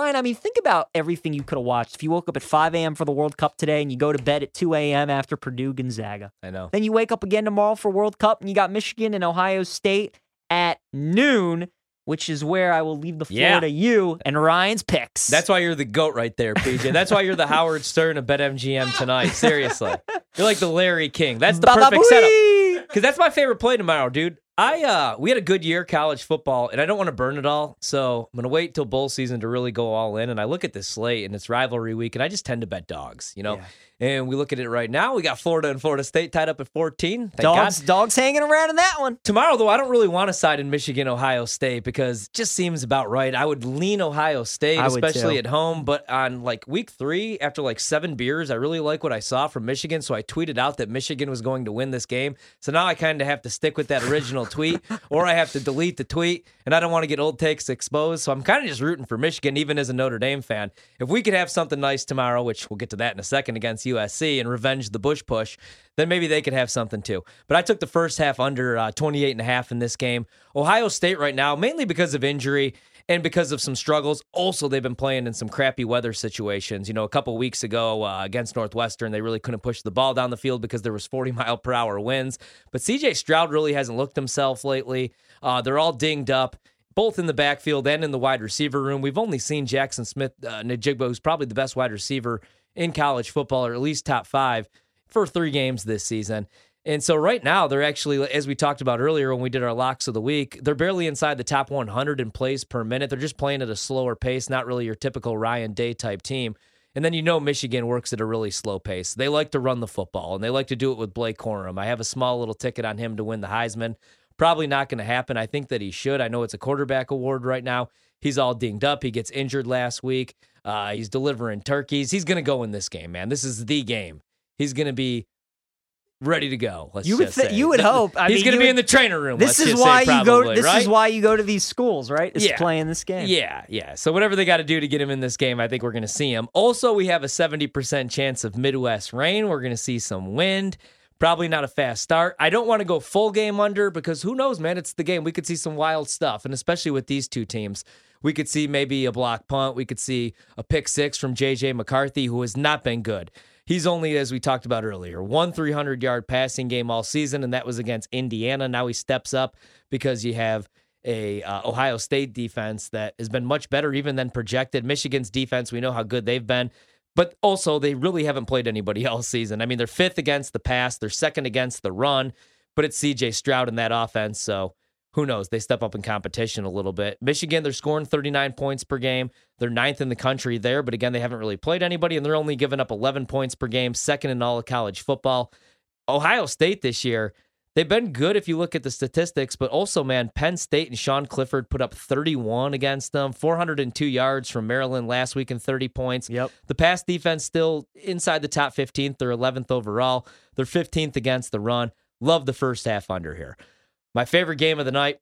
Ryan, I mean, think about everything you could have watched. If you woke up at 5 a.m. for the World Cup today and you go to bed at 2 a.m. after Purdue Gonzaga. I know. Then you wake up again tomorrow for World Cup and you got Michigan and Ohio State at noon, which is where I will leave the floor Yeah. to you and Ryan's picks. That's why you're the goat right there, PJ. That's why you're the Howard Stern of BetMGM tonight. Seriously. You're like the Larry King. That's the perfect setup. Because that's my favorite play tomorrow, dude. I uh we had a good year college football, and I don't want to burn it all, so I'm gonna wait till bowl season to really go all in. And I look at this slate and it's rivalry week, and I just tend to bet dogs, you know. Yeah. And we look at it right now. We got Florida and Florida State tied up at 14. Thank Dogs, God. dogs hanging around in that one. Tomorrow, though, I don't really want to side in Michigan, Ohio State because it just seems about right. I would lean Ohio State, I especially at home. But on like week three, after like seven beers, I really like what I saw from Michigan. So I tweeted out that Michigan was going to win this game. So now I kind of have to stick with that original tweet or I have to delete the tweet. And I don't want to get old takes exposed. So I'm kind of just rooting for Michigan, even as a Notre Dame fan. If we could have something nice tomorrow, which we'll get to that in a second against USC and revenge the Bush push, then maybe they could have something too. But I took the first half under uh, 28 and a half in this game. Ohio State right now, mainly because of injury and because of some struggles. Also, they've been playing in some crappy weather situations. You know, a couple weeks ago uh, against Northwestern, they really couldn't push the ball down the field because there was 40 mile per hour winds. But CJ Stroud really hasn't looked himself lately. Uh, they're all dinged up. Both in the backfield and in the wide receiver room. We've only seen Jaxon Smith uh, Njigba, who's probably the best wide receiver in college football, or at least top five, for three games this season. And so right now, they're actually, as we talked about earlier when we did our locks of the week, they're barely inside the top 100 in plays per minute. They're just playing at a slower pace, not really your typical Ryan Day type team. And then you know Michigan works at a really slow pace. They like to run the football, and they like to do it with Blake Corum. I have a small little ticket on him to win the Heisman. Probably not going to happen. I think that he should. I know it's a quarterback award right now. He's all dinged up. He gets injured last week. Uh, he's delivering turkeys. He's going to go in this game, man. This is the game. He's going to be ready to go. Let's You would say. you would hope. I he's going to be would- in the trainer room. This is why say, you go. This right? is why you go to these schools, right? Is Yeah. to play in this game. Yeah, yeah. So whatever they got to do to get him in this game, I think we're going to see him. Also, we have a 70% chance of Midwest rain. We're going to see some wind. Probably not a fast start. I don't want to go full game under because who knows, man? It's the game. We could see some wild stuff. And especially with these two teams, we could see maybe a block punt. We could see a pick six from JJ McCarthy, who has not been good. He's only, as we talked about earlier, one 300 yard passing game all season, and that was against Indiana. Now he steps up because you have a uh, Ohio State defense that has been much better even than projected. Michigan's defense, we know how good they've been, but also they really haven't played anybody all season. I mean, they're fifth against the pass, they're second against the run, but it's CJ Stroud in that offense, so who knows? They step up in competition a little bit. Michigan, they're scoring 39 points per game. They're ninth in the country there, but again, they haven't really played anybody, and they're only giving up 11 points per game, second in all of college football. Ohio State this year, they've been good if you look at the statistics, but also, man, Penn State and Sean Clifford put up 31 against them, 402 yards from Maryland last week and 30 points. Yep. The pass defense still inside the top 15th. They're 11th overall. They're 15th against the run. Love the first half under here. My favorite game of the night.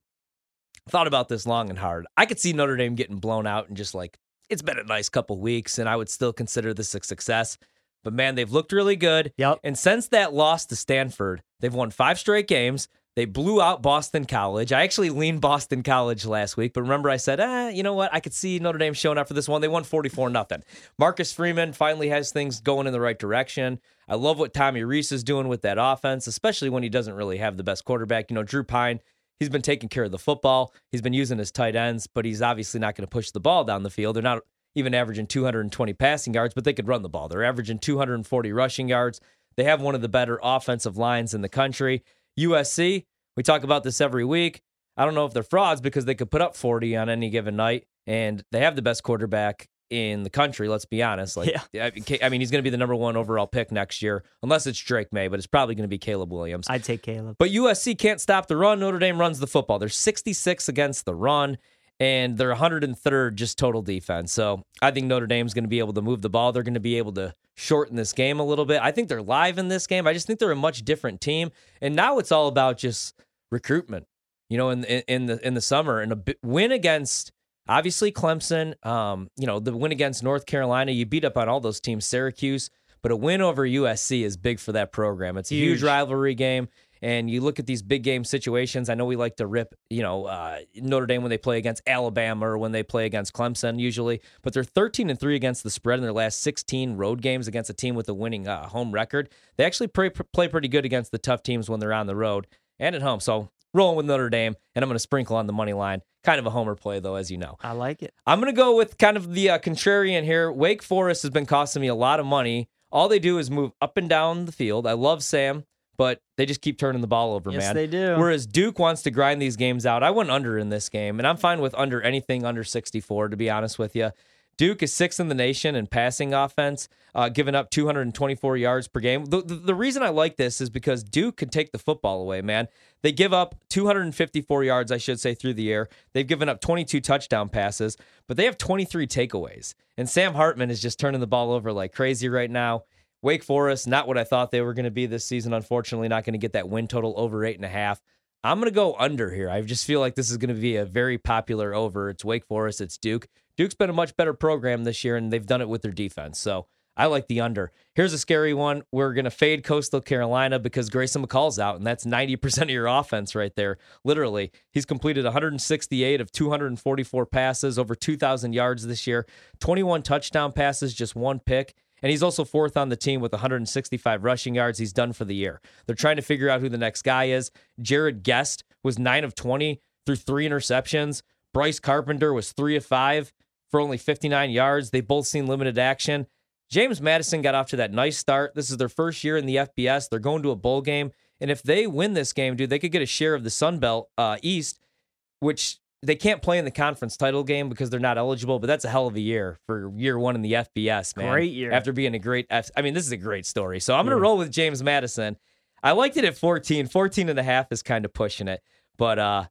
Thought about this long and hard. I could see Notre Dame getting blown out and just like it's been a nice couple weeks, and I would still consider this a success. But man, they've looked really good. Yep. And since that loss to Stanford, they've won five straight games. They blew out Boston College. I actually leaned Boston College last week, but remember I said, eh, you know what? I could see Notre Dame showing up for this one. They won 44 nothing. Marcus Freeman finally has things going in the right direction. I love what Tommy Rees is doing with that offense, especially when he doesn't really have the best quarterback. You know, Drew Pyne, He's been taking care of the football. He's been using his tight ends, but he's obviously not going to push the ball down the field. They're not even averaging 220 passing yards, but they could run the ball. They're averaging 240 rushing yards. They have one of the better offensive lines in the country. USC, we talk about this every week. I don't know if they're frauds because they could put up 40 on any given night, and they have the best quarterback in the country. Let's be honest. Like, Yeah. I mean, he's going to be the number one overall pick next year, unless it's Drake Maye, but it's probably going to be Caleb Williams. I'd take Caleb. But USC can't stop the run. Notre Dame runs the football. They're 66 against the run, and they're 103rd just total defense. So I think Notre Dame's going to be able to move the ball. They're going to be able to shorten this game a little bit. I think they're live in this game. I just think they're a much different team. And now it's all about just recruitment. You know, in in, the in the summer, and a win against obviously Clemson. Um, you know, the win against North Carolina. You beat up on all those teams. Syracuse. But a win over USC is big for that program. It's a huge Huge. rivalry game. And you look at these big game situations. I know we like to rip, you know, uh, Notre Dame when they play against Alabama or when they play against Clemson, usually. But they're 13 and three against the spread in their last 16 road games against a team with a winning uh, home record. They actually play, play pretty good against the tough teams when they're on the road and at home. So rolling with Notre Dame, and I'm going to sprinkle on the money line. Kind of a homer play though, as you know. I like it. I'm going to go with kind of the uh, contrarian here. Wake Forest has been costing me a lot of money. All they do is move up and down the field. I love Sam, but they just keep turning the ball over, Yes, man. they do. Whereas Duke wants to grind these games out. I went under in this game, and I'm fine with under anything under 64, to be honest with you. Duke is sixth in the nation in passing offense, uh, giving up 224 yards per game. The, the, the reason I like this is because Duke can take the football away, man. They give up 254 yards, I should say, through the air. They've given up 22 touchdown passes, but they have 23 takeaways. And Sam Hartman is just turning the ball over like crazy right now. Wake Forest, not what I thought they were going to be this season. Unfortunately, not going to get that win total over eight and a half. I'm going to go under here. I just feel like this is going to be a very popular over. It's Wake Forest, it's Duke. Duke's been a much better program this year, and they've done it with their defense. So I like the under. Here's a scary one. We're going to fade Coastal Carolina because Grayson McCall's out, and that's 90% of your offense right there. Literally, he's completed 168 of 244 passes, over 2,000 yards this year, 21 touchdown passes, just one pick. And he's also fourth on the team with 165 rushing yards. He's done for the year. They're trying to figure out who the next guy is. Jarrett Guest was 9 of 20 through three interceptions. Bryce Carpenter was 3 of 5 for only 59 yards. They both seen limited action. James Madison got off to that nice start. This is their first year in the FBS. They're going to a bowl game. And if they win this game, dude, they could get a share of the Sun Belt uh, East, which they can't play in the conference title game because they're not eligible, but that's a hell of a year for year one in the FBS, man. Great year. After being a great F- I mean, this is a great story. So I'm going to Yeah. roll with James Madison. I liked it at 14. 14 and a half is kind of pushing it, but uh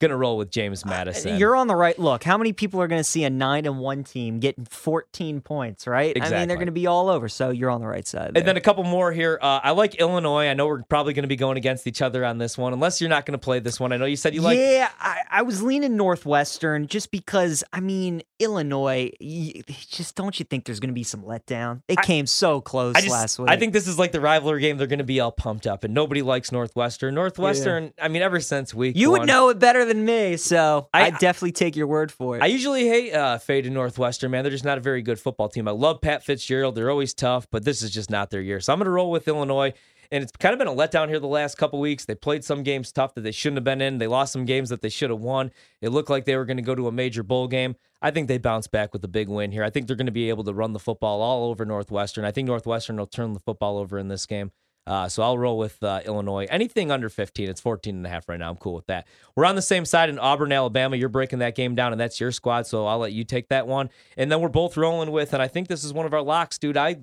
going to roll with James Madison. You're on the right. Look, how many people are going to see a nine and one team getting 14 points, right? Exactly. I mean, they're going to be all over. So you're on the right side. And then a couple more here. Uh, I like Illinois. I know we're probably going to be going against each other on this one, unless you're not going to play this one. I know you said you like. yeah, I, I was leaning Northwestern just because, I mean, Illinois, y- just don't you think there's going to be some letdown? They I- came so close just, last week. I think this is like the rivalry game. They're going to be all pumped up, and nobody likes Northwestern. Northwestern. I mean, ever since week you one, would know it better than me, so I- I, definitely take your word for it. I usually hate uh, Fade and Northwestern, man. They're just not a very good football team. I love Pat Fitzgerald. They're always tough, but this is just not their year. So I'm going to roll with Illinois. And it's kind of been a letdown here the last couple weeks. They played some games tough that they shouldn't have been in. They lost some games that they should have won. It looked like they were going to go to a major bowl game. I think they bounce back with a big win here. I think they're going to be able to run the football all over Northwestern. I think Northwestern will turn the football over in this game. Uh, so I'll roll with uh, Illinois. Anything under 15, it's 14 and a half right now. I'm cool with that. We're on the same side in Auburn, Alabama. You're breaking that game down, and that's your squad. So I'll let you take that one. And then we're both rolling with, and I think this is one of our locks, dude. I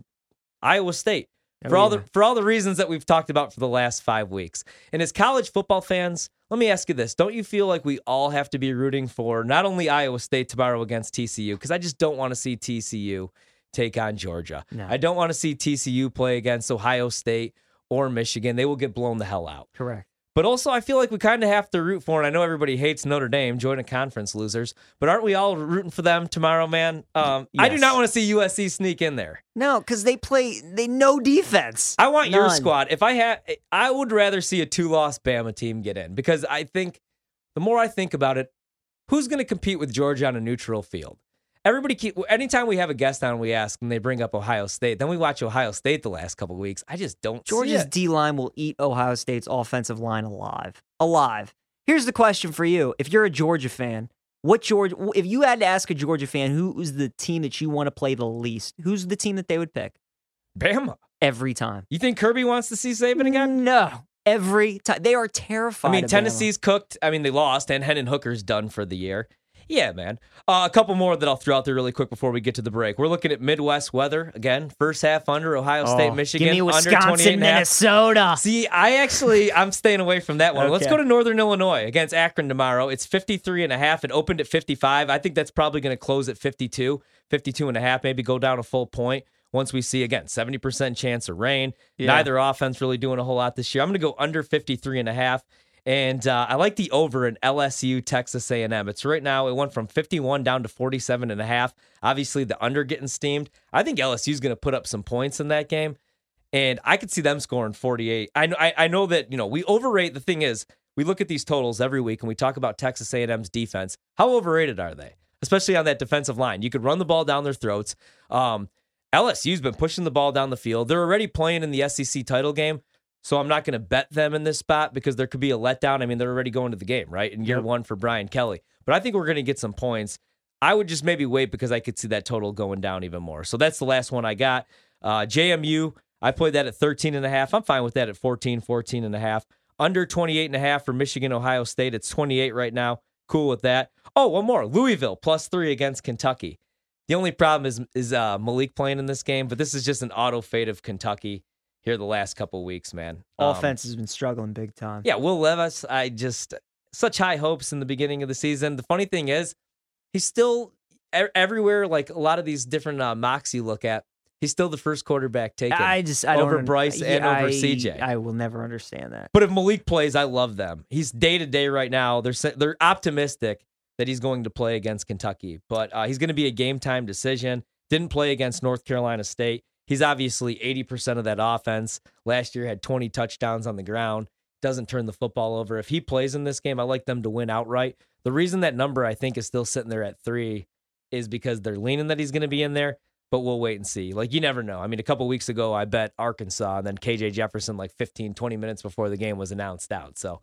Iowa State. For all the for all the reasons that we've talked about for the last five weeks. And as college football fans, let me ask you this. Don't you feel like we all have to be rooting for not only Iowa State tomorrow against TCU? Because I just don't want to see TCU take on Georgia. No. I don't want to see TCU play against Ohio State or Michigan. They will get blown the hell out. Correct. But also, I feel like we kind of have to root for, and I know everybody hates Notre Dame, join a conference losers, but aren't we all rooting for them tomorrow, man? Um, I do not want to see USC sneak in there. No, because they play, they know defense. I want your squad. If I had, I would rather see a two-loss Bama team get in because I think the more I think about it, who's going to compete with Georgia on a neutral field? Everybody keep. Anytime we have a guest on, we ask, and they bring up Ohio State. Then we watch Ohio State the last couple of weeks. I just don't. see Georgia's it. D line will eat Ohio State's offensive line alive. Alive. Here's the question for you: If you're a Georgia fan, what Georgia? If you had to ask a Georgia fan who's the team that you want to play the least, who's the team that they would pick Bama. every time? You think Kirby wants to see Saban again? No, every time they are terrified. I mean, of Bama. Tennessee's cooked. I mean, they lost, and Hendon Hooker's done for the year. Yeah, man. Uh, a couple more that I'll throw out there really quick before we get to the break. We're looking at Midwest weather again. First half under Ohio State, Oh, Michigan Give me under Wisconsin, 28 and a half. Minnesota. See, I actually I'm staying away from that one. Let's go to Northern Illinois against Akron tomorrow. It's 53 and a half. It opened at 55. I think that's probably going to close at 52, 52 and a half, maybe go down a full point once we see again 70% chance of rain. Yeah. Neither offense really doing a whole lot this year. I'm going to go under 53 and a half. And uh, I like the over in LSU Texas A&M. It's right now it went from 51 down to 47 and a half. Obviously the under getting steamed. I think LSU's going to put up some points in that game and I could see them scoring 48. I know I, I know that, you know, we overrate the thing is we look at these totals every week and we talk about Texas A&M's defense. How overrated are they? Especially on that defensive line. You could run the ball down their throats. Um, LSU's been pushing the ball down the field. They're already playing in the SEC title game. So I'm not going to bet them in this spot because there could be a letdown. I mean, they're already going to the game, right? In year Yep. one for Brian Kelly. But I think we're going to get some points. I would just maybe wait because I could see that total going down even more. So that's the last one I got. Uh, JMU, I played that at 13 and a half. I'm fine with that at 14, 14 and a half. Under 28 and a half for Michigan, Ohio State. It's 28 right now. Cool with that. Oh, one more. Louisville plus three against Kentucky. The only problem is is uh, Malik playing in this game, but this is just an auto fade of Kentucky here the last couple weeks, man. Um, Offense has been struggling big time. yeah, Will Levis, I just such high hopes in the beginning of the season. The funny thing is, he's still everywhere. Like a lot of these different uh, mocks you look at, he's still the first quarterback taken. I just I don't over Bryce and over CJ. I will never understand that. But if Malik plays, I love them. He's day to day right now. They're they're optimistic that he's going to play against Kentucky, but uh, he's going to be a game time decision. Didn't play against North Carolina State. He's obviously 80% of that offense. Last year had 20 touchdowns on the ground. Doesn't turn the football over. If he plays in this game, I like them to win outright. The reason that number I think is still sitting there at three is because they're leaning that he's going to be in there, but we'll wait and see. Like, you never know. I mean, a couple weeks ago, I bet Arkansas, and then KJ Jefferson, like 15, 20 minutes before the game was announced out. So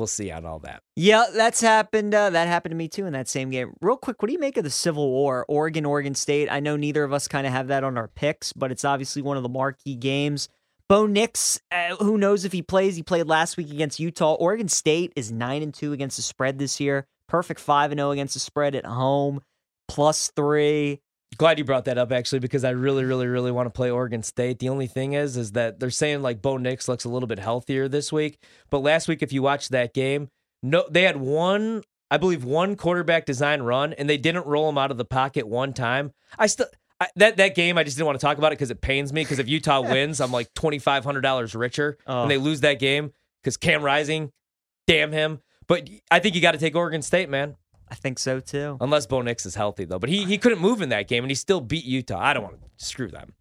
we'll see on all that. Yeah, that's happened. Uh, that happened to me too in that same game. Real quick, what do you make of the Civil War, Oregon, Oregon State? I know neither of us kind of have that on our picks, but it's obviously one of the marquee games. Bo Nix, uh, who knows if he plays? He played last week against Utah. Oregon State is nine and two against the spread this year. Perfect five and zero against the spread at home, plus three. Glad you brought that up actually because I really, really, really want to play Oregon State. The only thing is, is that they're saying like Bo Nix looks a little bit healthier this week. But last week, if you watched that game, no, they had one, I believe, one quarterback design run, and they didn't roll him out of the pocket one time. I still I, that that game, I just didn't want to talk about it because it pains me. Because if Utah wins, I'm like twenty five hundred dollars richer, Oh. and they lose that game because Cam Rising, damn him. But I think you got to take Oregon State, man. I think so too. Unless Bo Nix is healthy, though. But he, he couldn't move in that game, and he still beat Utah. I don't want to screw them.